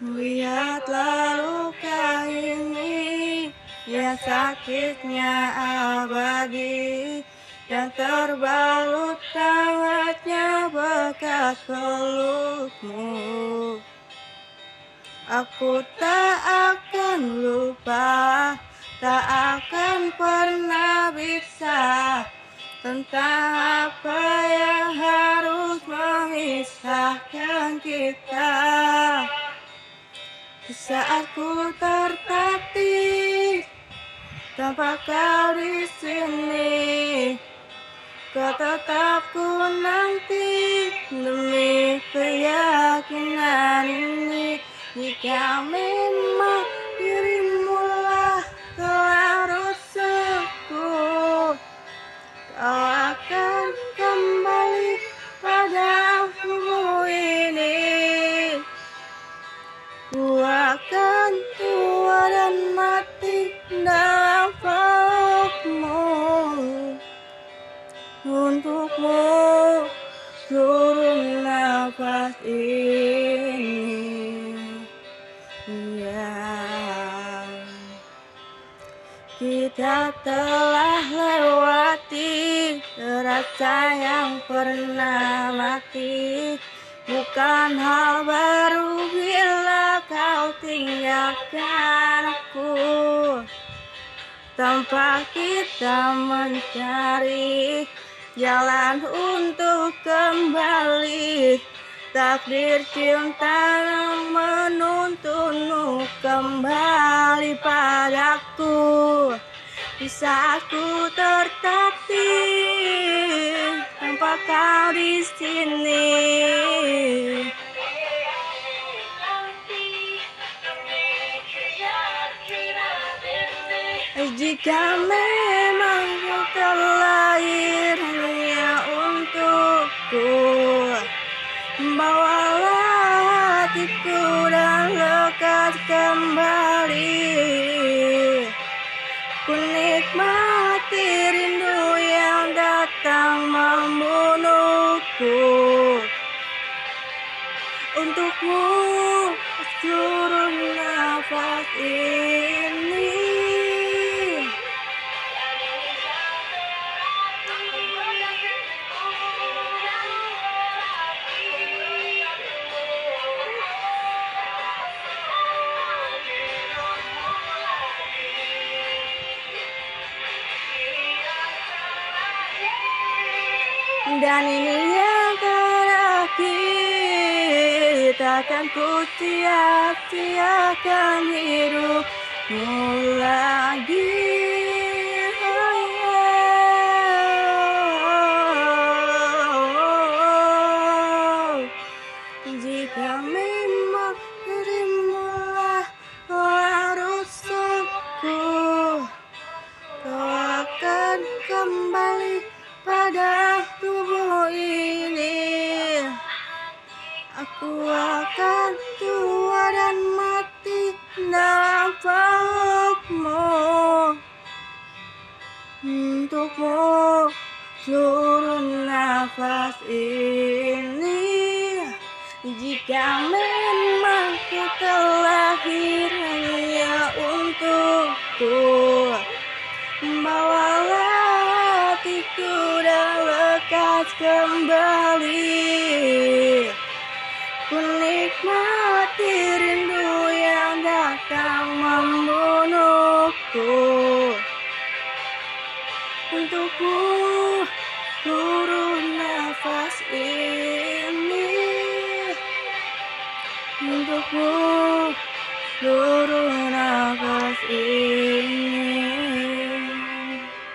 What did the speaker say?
Lihatlah luka ini Yang sakitnya abadi Yang terbalut hangatnya bekas pelukmu. Aku tak akan lupa Tak akan pernah bisa Tentang apa yang harus memisahkan kita saat ku tertatih tanpa kau di sini, kau tetap ku nanti demi keyakinan ini. Jika memang pelukmu Untukmu. Seluruh nafas ini. Ya. Kita telah lewati rasa yang pernah mati. Bukan hal baru bila kau tinggalkan Tanpa kita mencari jalan untuk kembali. Takdir cinta yang menuntunmu kembali padaku. Bisa aku tertatih tanpa kau di sini Jika memang kau terlahir hanya untukku Bawalah hatiku dan lekat kembali. Ku nikmati rindu yang datang membunuhku. Untukmu seluruh nafas ini Dan ini yang terakhir Takkan ku sia-siakan hidupmu lagi tubuh ini Aku akan tua dan mati. Dalam pelukmu Untukmu seluruh nafas ini. Jika memang kita lahir hanya untukku lekas kembali. Ku nikmati rindu yang datang membunuhku. Untukku seluruh nafas ini. Untukmu seluruh nafas ini